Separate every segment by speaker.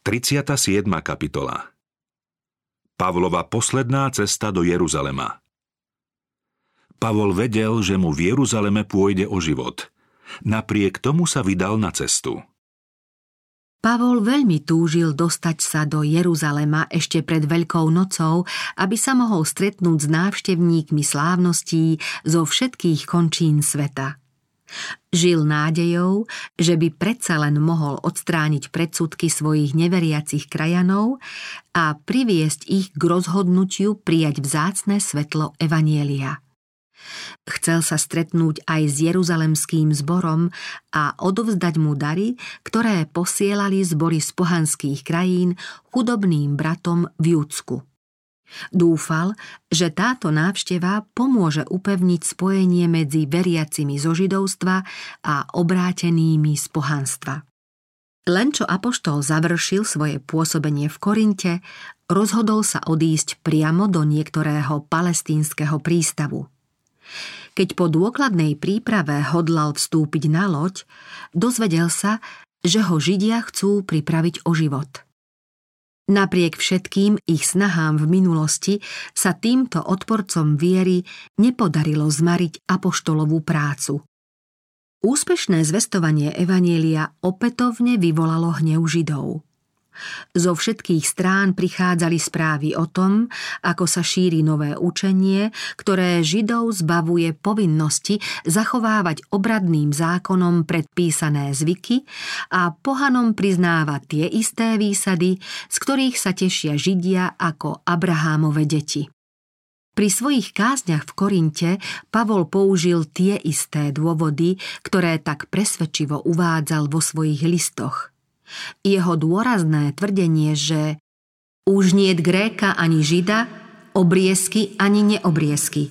Speaker 1: 37. kapitola Pavlova posledná cesta do Jeruzalema Pavol vedel, že mu v Jeruzaleme pôjde o život. Napriek tomu sa vydal na cestu.
Speaker 2: Pavol veľmi túžil dostať sa do Jeruzalema ešte pred Veľkou nocou, aby sa mohol stretnúť s návštevníkmi slávností zo všetkých končín sveta. Žil nádejou, že by predsa len mohol odstrániť predsudky svojich neveriacich krajanov a priviesť ich k rozhodnutiu prijať vzácne svetlo Evanielia. Chcel sa stretnúť aj s jeruzalemským zborom a odovzdať mu dary, ktoré posielali zbory z pohanských krajín chudobným bratom v Júdsku. Dúfal, že táto návšteva pomôže upevniť spojenie medzi veriacimi zo židovstva a obrátenými z pohanstva. Len čo Apoštol završil svoje pôsobenie v Korinte, rozhodol sa odísť priamo do niektorého palestínskeho prístavu. Keď po dôkladnej príprave hodlal vstúpiť na loď, dozvedel sa, že ho Židia chcú pripraviť o život – Napriek všetkým ich snahám v minulosti sa týmto odporcom viery nepodarilo zmariť apoštolovú prácu. Úspešné zvestovanie Evanielia opätovne vyvolalo hnev Židov. Zo všetkých strán prichádzali správy o tom, ako sa šíri nové učenie, ktoré Židov zbavuje povinnosti zachovávať obradným zákonom predpísané zvyky a pohanom priznáva tie isté výsady, z ktorých sa tešia Židia ako Abrahámove deti. Pri svojich kázniach v Korinte Pavol použil tie isté dôvody, ktoré tak presvedčivo uvádzal vo svojich listoch. Jeho dôrazné tvrdenie, že už nie je Gréka ani Žida, obriesky ani neobriesky.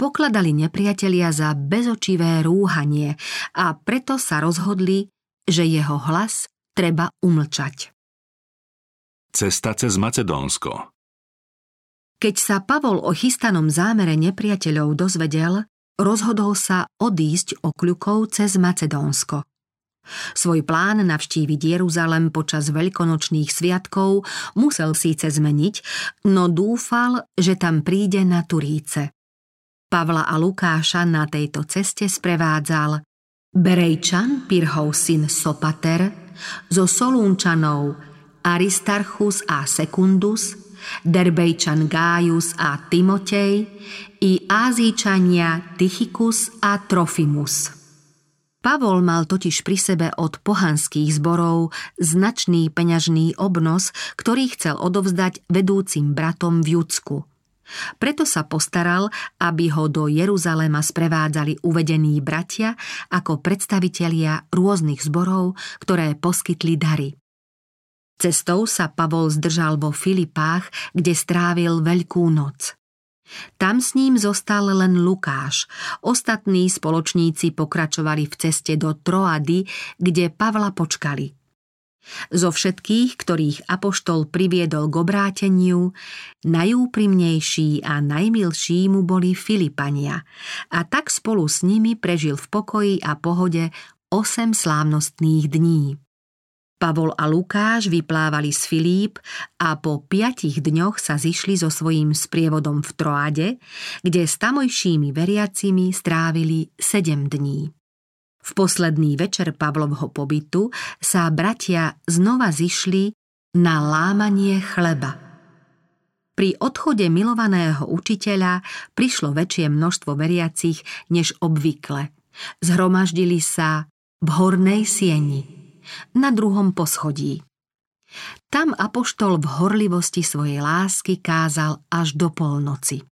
Speaker 2: Pokladali nepriatelia za bezočivé rúhanie a preto sa rozhodli, že jeho hlas treba umlčať.
Speaker 1: Cesta cez Macedónsko
Speaker 2: Keď sa Pavol o chystanom zámere nepriateľov dozvedel, rozhodol sa odísť okľukov cez Macedónsko. Svoj plán navštíviť Jeruzalem počas veľkonočných sviatkov musel síce zmeniť, no dúfal, že tam príde na Turíce. Pavla a Lukáša na tejto ceste sprevádzal Berejčan, Pirhov syn Sopater, zo Solúnčanov Aristarchus a Secundus, Derbejčan Gájus a Timotej i Ázíčania Tychikus a Trofimus. Pavol mal totiž pri sebe od pohanských zborov značný peňažný obnos, ktorý chcel odovzdať vedúcim bratom v Judsku. Preto sa postaral, aby ho do Jeruzalema sprevádzali uvedení bratia ako predstavitelia rôznych zborov, ktoré poskytli dary. Cestou sa Pavol zdržal vo Filipách, kde strávil veľkú noc. Tam s ním zostal len Lukáš. Ostatní spoločníci pokračovali v ceste do Troady, kde Pavla počkali. Zo všetkých, ktorých Apoštol priviedol k obráteniu, najúprimnejší a najmilší mu boli Filipania a tak spolu s nimi prežil v pokoji a pohode osem slávnostných dní. Pavol a Lukáš vyplávali z Filíp a po piatich dňoch sa zišli so svojím sprievodom v Troade, kde s tamojšími veriacimi strávili sedem dní. V posledný večer Pavlovho pobytu sa bratia znova zišli na lámanie chleba. Pri odchode milovaného učiteľa prišlo väčšie množstvo veriacich než obvykle. Zhromaždili sa v hornej sieni na druhom poschodí. Tam apoštol v horlivosti svojej lásky kázal až do polnoci.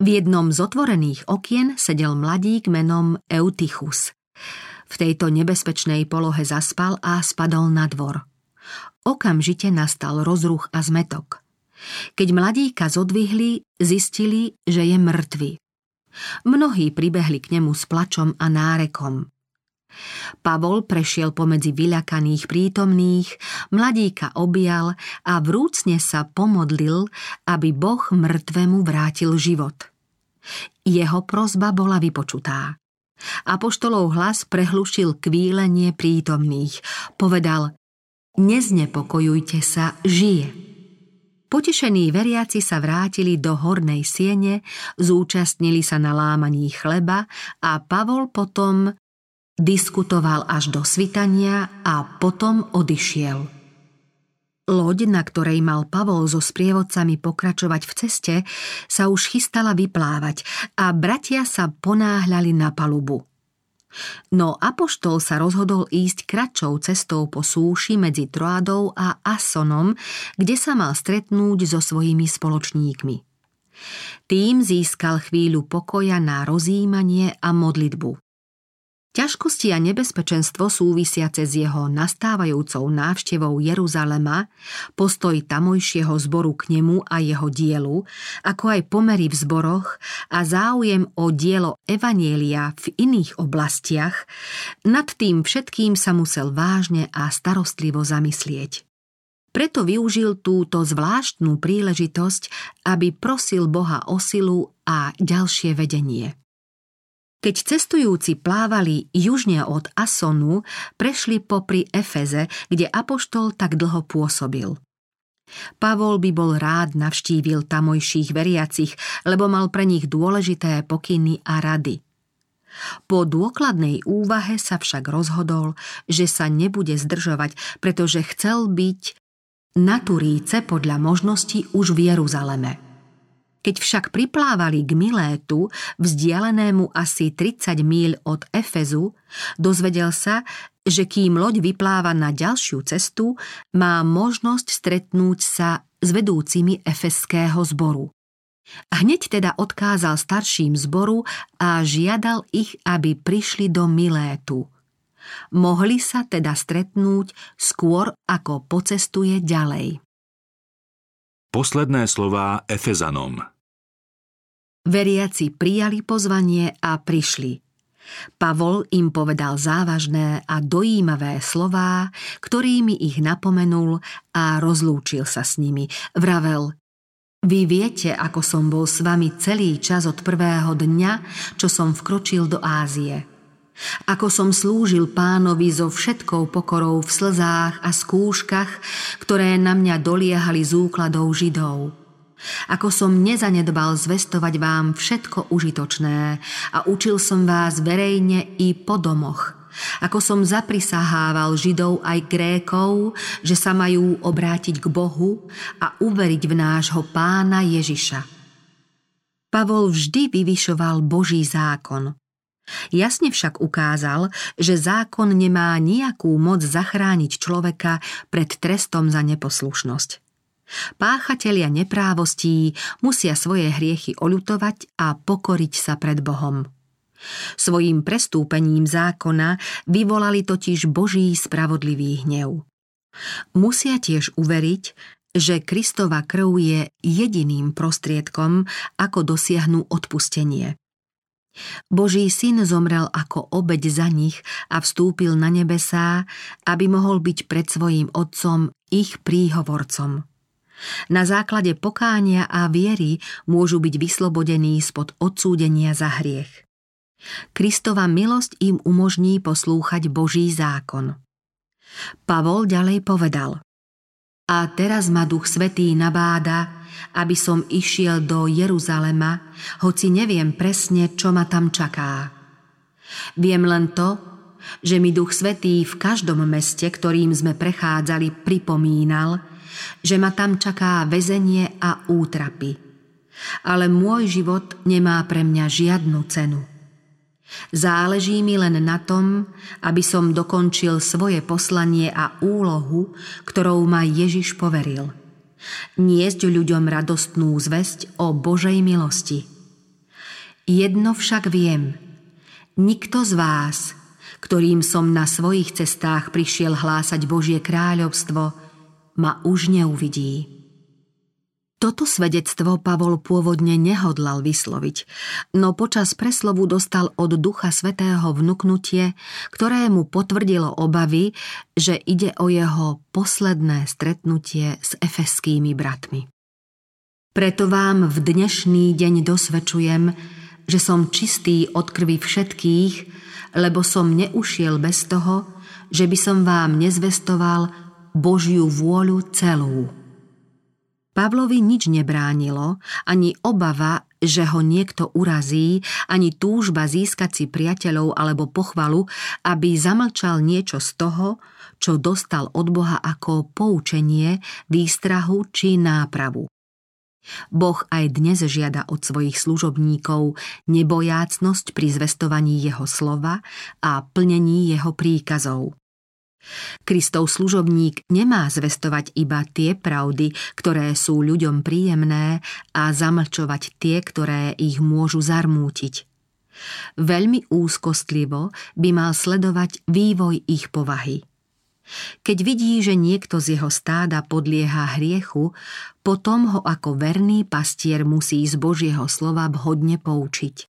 Speaker 2: V jednom z otvorených okien sedel mladík menom Eutychus. V tejto nebezpečnej polohe zaspal a spadol na dvor. Okamžite nastal rozruch a zmetok. Keď mladíka zodvihli, zistili, že je mŕtvy. Mnohí pribehli k nemu s plačom a nárekom. Pavol prešiel pomedzi vyľakaných prítomných, mladíka objal a vrúcne sa pomodlil, aby Boh mŕtvemu vrátil život. Jeho prozba bola vypočutá. Apoštolov hlas prehlušil kvílenie prítomných. Povedal, neznepokojujte sa, žije. Potešení veriaci sa vrátili do hornej siene, zúčastnili sa na lámaní chleba a Pavol potom diskutoval až do svitania a potom odišiel. Loď, na ktorej mal Pavol so sprievodcami pokračovať v ceste, sa už chystala vyplávať a bratia sa ponáhľali na palubu. No Apoštol sa rozhodol ísť kratšou cestou po súši medzi Troadou a Asonom, kde sa mal stretnúť so svojimi spoločníkmi. Tým získal chvíľu pokoja na rozímanie a modlitbu. Ťažkosti a nebezpečenstvo súvisiace s jeho nastávajúcou návštevou Jeruzalema, postoj tamojšieho zboru k nemu a jeho dielu, ako aj pomery v zboroch a záujem o dielo Evanielia v iných oblastiach, nad tým všetkým sa musel vážne a starostlivo zamyslieť. Preto využil túto zvláštnu príležitosť, aby prosil Boha o silu a ďalšie vedenie. Keď cestujúci plávali južne od Asonu, prešli popri Efeze, kde Apoštol tak dlho pôsobil. Pavol by bol rád navštívil tamojších veriacich, lebo mal pre nich dôležité pokyny a rady. Po dôkladnej úvahe sa však rozhodol, že sa nebude zdržovať, pretože chcel byť na Turíce podľa možností už v Jeruzaleme. Keď však priplávali k Milétu, vzdialenému asi 30 míľ od Efezu, dozvedel sa, že kým loď vypláva na ďalšiu cestu, má možnosť stretnúť sa s vedúcimi efeského zboru. Hneď teda odkázal starším zboru a žiadal ich, aby prišli do Milétu. Mohli sa teda stretnúť skôr, ako pocestuje ďalej.
Speaker 1: Posledné slová Efezanom
Speaker 2: Veriaci prijali pozvanie a prišli. Pavol im povedal závažné a dojímavé slová, ktorými ich napomenul a rozlúčil sa s nimi. Vravel, vy viete, ako som bol s vami celý čas od prvého dňa, čo som vkročil do Ázie. Ako som slúžil pánovi so všetkou pokorou v slzách a skúškach, ktoré na mňa doliehali z úkladov Židov. Ako som nezanedbal zvestovať vám všetko užitočné a učil som vás verejne i po domoch. Ako som zaprisahával Židov aj Grékov, že sa majú obrátiť k Bohu a uveriť v nášho pána Ježiša. Pavol vždy vyvyšoval Boží zákon – Jasne však ukázal, že zákon nemá nejakú moc zachrániť človeka pred trestom za neposlušnosť. Páchatelia neprávostí musia svoje hriechy oľutovať a pokoriť sa pred Bohom. Svojím prestúpením zákona vyvolali totiž Boží spravodlivý hnev. Musia tiež uveriť, že Kristova krv je jediným prostriedkom, ako dosiahnu odpustenie. Boží syn zomrel ako obeď za nich a vstúpil na nebesá, aby mohol byť pred svojím otcom ich príhovorcom. Na základe pokánia a viery môžu byť vyslobodení spod odsúdenia za hriech. Kristova milosť im umožní poslúchať Boží zákon. Pavol ďalej povedal A teraz ma Duch Svetý nabáda, aby som išiel do Jeruzalema, hoci neviem presne, čo ma tam čaká. Viem len to, že mi Duch Svetý v každom meste, ktorým sme prechádzali, pripomínal, že ma tam čaká väzenie a útrapy. Ale môj život nemá pre mňa žiadnu cenu. Záleží mi len na tom, aby som dokončil svoje poslanie a úlohu, ktorou ma Ježiš poveril – niesť ľuďom radostnú zväzť o Božej milosti. Jedno však viem, nikto z vás, ktorým som na svojich cestách prišiel hlásať Božie kráľovstvo, ma už neuvidí. Toto svedectvo Pavol pôvodne nehodlal vysloviť, no počas preslovu dostal od Ducha Svetého vnuknutie, ktoré mu potvrdilo obavy, že ide o jeho posledné stretnutie s efeskými bratmi. Preto vám v dnešný deň dosvedčujem, že som čistý od krvi všetkých, lebo som neušiel bez toho, že by som vám nezvestoval Božiu vôľu celú. Pavlovi nič nebránilo, ani obava, že ho niekto urazí, ani túžba získať si priateľov alebo pochvalu, aby zamlčal niečo z toho, čo dostal od Boha ako poučenie, výstrahu či nápravu. Boh aj dnes žiada od svojich služobníkov nebojácnosť pri zvestovaní jeho slova a plnení jeho príkazov. Kristov služobník nemá zvestovať iba tie pravdy, ktoré sú ľuďom príjemné a zamlčovať tie, ktoré ich môžu zarmútiť. Veľmi úzkostlivo by mal sledovať vývoj ich povahy. Keď vidí, že niekto z jeho stáda podlieha hriechu, potom ho ako verný pastier musí z Božieho slova vhodne poučiť.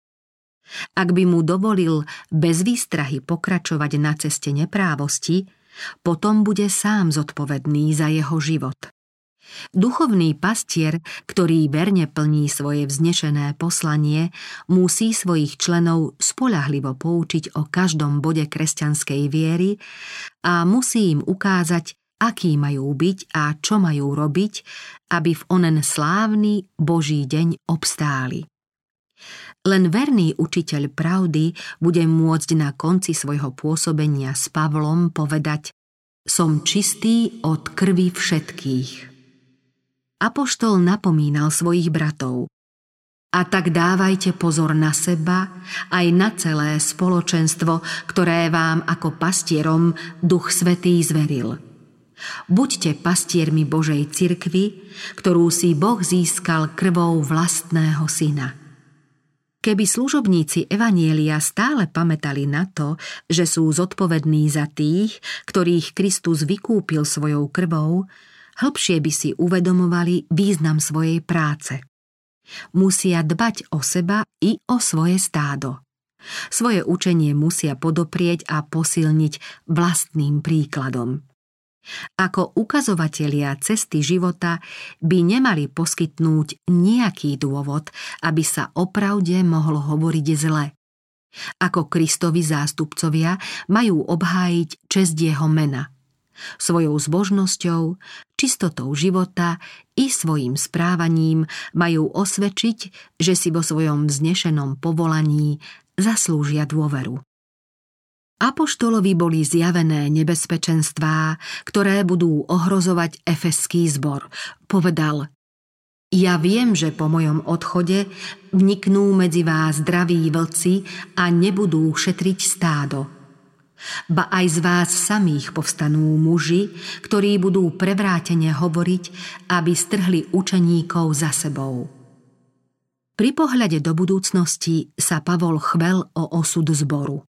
Speaker 2: Ak by mu dovolil bez výstrahy pokračovať na ceste neprávosti, potom bude sám zodpovedný za jeho život. Duchovný pastier, ktorý verne plní svoje vznešené poslanie, musí svojich členov spolahlivo poučiť o každom bode kresťanskej viery a musí im ukázať, aký majú byť a čo majú robiť, aby v onen slávny Boží deň obstáli. Len verný učiteľ pravdy bude môcť na konci svojho pôsobenia s Pavlom povedať Som čistý od krvi všetkých. Apoštol napomínal svojich bratov. A tak dávajte pozor na seba, aj na celé spoločenstvo, ktoré vám ako pastierom Duch Svetý zveril. Buďte pastiermi Božej cirkvy, ktorú si Boh získal krvou vlastného syna. Keby služobníci Evanielia stále pamätali na to, že sú zodpovední za tých, ktorých Kristus vykúpil svojou krvou, hĺbšie by si uvedomovali význam svojej práce. Musia dbať o seba i o svoje stádo. Svoje učenie musia podoprieť a posilniť vlastným príkladom. Ako ukazovatelia cesty života by nemali poskytnúť nejaký dôvod, aby sa opravde mohlo hovoriť zle. Ako Kristovi zástupcovia majú obhájiť čest jeho mena. Svojou zbožnosťou, čistotou života i svojim správaním majú osvedčiť, že si vo svojom vznešenom povolaní zaslúžia dôveru. Apoštolovi boli zjavené nebezpečenstvá, ktoré budú ohrozovať efeský zbor. Povedal, ja viem, že po mojom odchode vniknú medzi vás zdraví vlci a nebudú šetriť stádo. Ba aj z vás samých povstanú muži, ktorí budú prevrátene hovoriť, aby strhli učeníkov za sebou. Pri pohľade do budúcnosti sa Pavol chvel o osud zboru.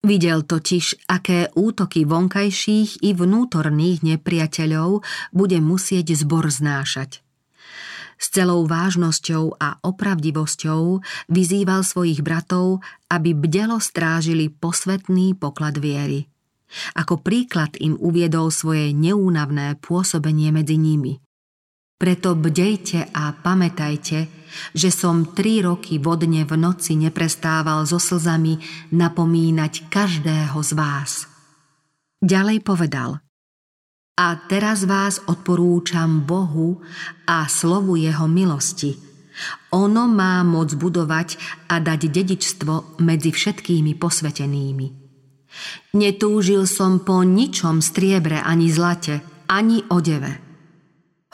Speaker 2: Videl totiž, aké útoky vonkajších i vnútorných nepriateľov bude musieť zbor znášať. S celou vážnosťou a opravdivosťou vyzýval svojich bratov, aby bdelo strážili posvetný poklad viery. Ako príklad im uviedol svoje neúnavné pôsobenie medzi nimi. Preto bdejte a pamätajte, že som tri roky vodne v noci neprestával so slzami napomínať každého z vás. Ďalej povedal A teraz vás odporúčam Bohu a slovu Jeho milosti. Ono má moc budovať a dať dedičstvo medzi všetkými posvetenými. Netúžil som po ničom striebre ani zlate, ani odeve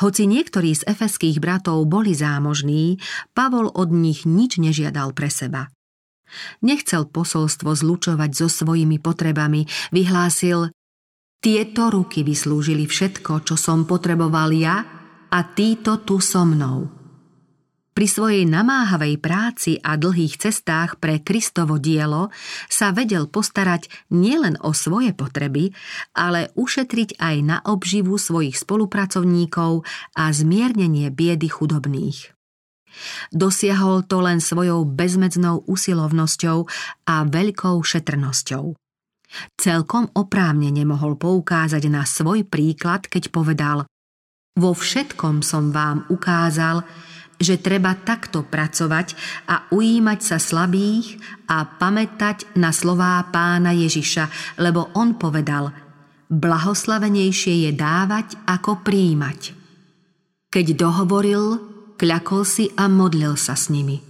Speaker 2: hoci niektorí z efeských bratov boli zámožní, Pavol od nich nič nežiadal pre seba. Nechcel posolstvo zlučovať so svojimi potrebami, vyhlásil Tieto ruky vyslúžili všetko, čo som potreboval ja a títo tu so mnou. Pri svojej namáhavej práci a dlhých cestách pre Kristovo dielo sa vedel postarať nielen o svoje potreby, ale ušetriť aj na obživu svojich spolupracovníkov a zmiernenie biedy chudobných. Dosiahol to len svojou bezmedznou usilovnosťou a veľkou šetrnosťou. Celkom oprávne nemohol poukázať na svoj príklad, keď povedal Vo všetkom som vám ukázal, že treba takto pracovať a ujímať sa slabých a pamätať na slová pána Ježiša, lebo on povedal blahoslavenejšie je dávať ako príjmať. Keď dohovoril, kľakol si a modlil sa s nimi.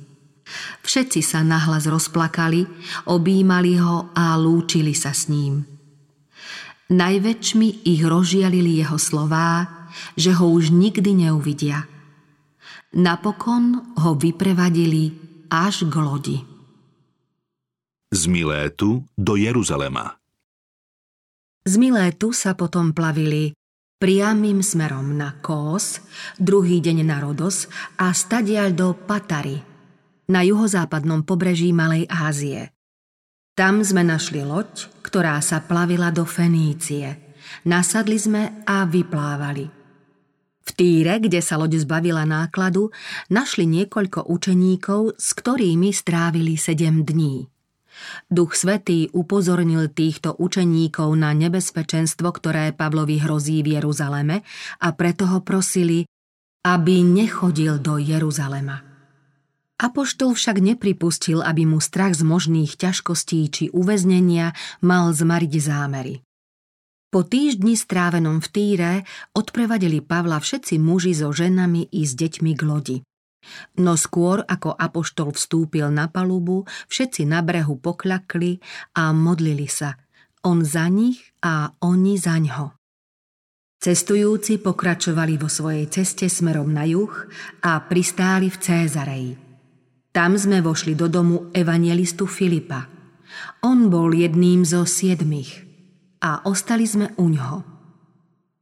Speaker 2: Všetci sa nahlas rozplakali, objímali ho a lúčili sa s ním. Najväčšmi ich rozžialili jeho slová, že ho už nikdy neuvidia. Napokon ho vyprevadili až k lodi.
Speaker 1: Z Milétu do Jeruzalema
Speaker 2: Z Milétu sa potom plavili priamým smerom na Kós, druhý deň na Rodos a stadiaľ do Patary, na juhozápadnom pobreží Malej Ázie. Tam sme našli loď, ktorá sa plavila do Fenície. Nasadli sme a vyplávali. V Týre, kde sa loď zbavila nákladu, našli niekoľko učeníkov, s ktorými strávili sedem dní. Duch Svetý upozornil týchto učeníkov na nebezpečenstvo, ktoré Pavlovi hrozí v Jeruzaleme a preto ho prosili, aby nechodil do Jeruzalema. Apoštol však nepripustil, aby mu strach z možných ťažkostí či uväznenia mal zmariť zámery. Po týždni strávenom v Týre odprevadili Pavla všetci muži so ženami i s deťmi k lodi. No skôr, ako apoštol vstúpil na palubu, všetci na brehu pokľakli a modlili sa. On za nich a oni za ňo. Cestujúci pokračovali vo svojej ceste smerom na juh a pristáli v Cézareji. Tam sme vošli do domu evangelistu Filipa. On bol jedným zo siedmých a ostali sme u ňoho.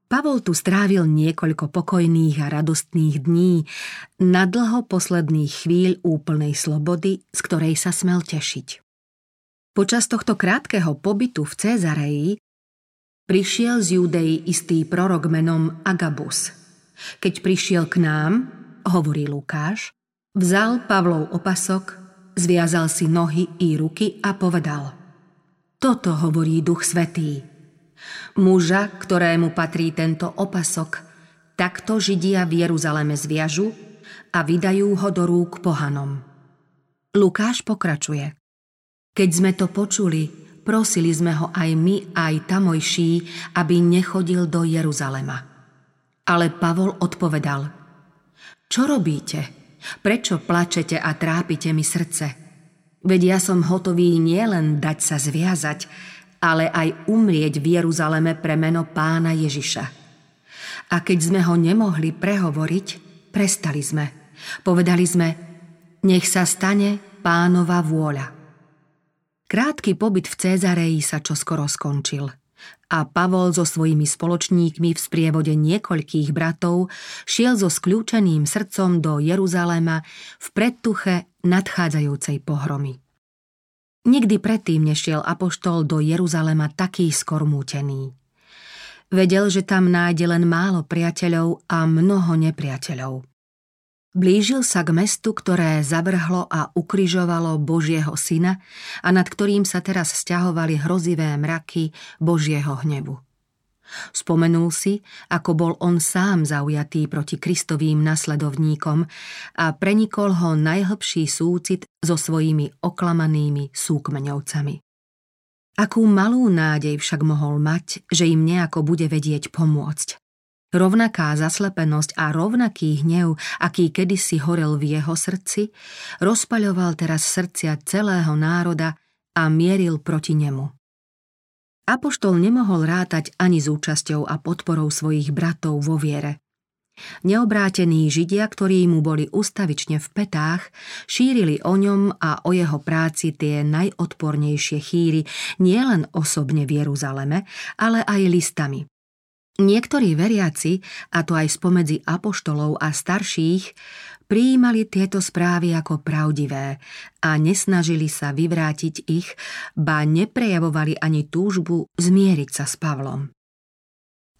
Speaker 2: Pavol tu strávil niekoľko pokojných a radostných dní, na dlho posledných chvíľ úplnej slobody, z ktorej sa smel tešiť. Počas tohto krátkeho pobytu v Cezareji prišiel z Judei istý prorok menom Agabus. Keď prišiel k nám, hovorí Lukáš, vzal Pavlov opasok, zviazal si nohy i ruky a povedal Toto hovorí Duch Svetý – Muža, ktorému patrí tento opasok, takto Židia v Jeruzaleme zviažu a vydajú ho do rúk pohanom. Lukáš pokračuje. Keď sme to počuli, prosili sme ho aj my, aj tamojší, aby nechodil do Jeruzalema. Ale Pavol odpovedal, čo robíte? Prečo plačete a trápite mi srdce? Veď ja som hotový nielen dať sa zviazať, ale aj umrieť v Jeruzaleme pre meno pána Ježiša. A keď sme ho nemohli prehovoriť, prestali sme. Povedali sme, nech sa stane pánova vôľa. Krátky pobyt v Cezareji sa čoskoro skončil a Pavol so svojimi spoločníkmi v sprievode niekoľkých bratov šiel so skľúčeným srdcom do Jeruzalema v predtuche nadchádzajúcej pohromy. Nikdy predtým nešiel apoštol do Jeruzalema taký skormútený. Vedel, že tam nájde len málo priateľov a mnoho nepriateľov. Blížil sa k mestu, ktoré zavrhlo a ukryžovalo Božieho syna a nad ktorým sa teraz stiahovali hrozivé mraky Božieho hnevu. Spomenul si, ako bol on sám zaujatý proti Kristovým nasledovníkom a prenikol ho najhlbší súcit so svojimi oklamanými súkmeňovcami. Akú malú nádej však mohol mať, že im nejako bude vedieť pomôcť. Rovnaká zaslepenosť a rovnaký hnev, aký kedysi horel v jeho srdci, rozpaľoval teraz srdcia celého národa a mieril proti nemu. Apoštol nemohol rátať ani s účasťou a podporou svojich bratov vo viere. Neobrátení židia, ktorí mu boli ustavične v petách, šírili o ňom a o jeho práci tie najodpornejšie chýry nielen osobne v Jeruzaleme, ale aj listami. Niektorí veriaci, a to aj spomedzi apoštolov a starších, prijímali tieto správy ako pravdivé a nesnažili sa vyvrátiť ich, ba neprejavovali ani túžbu zmieriť sa s Pavlom.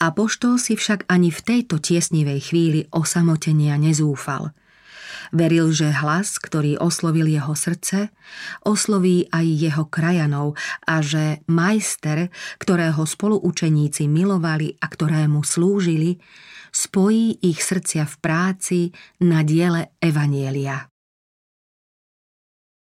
Speaker 2: Apoštol si však ani v tejto tiesnivej chvíli osamotenia nezúfal. Veril, že hlas, ktorý oslovil jeho srdce, osloví aj jeho krajanov a že majster, ktorého spoluučeníci milovali a ktorému slúžili, spojí ich srdcia v práci na diele Evanielia.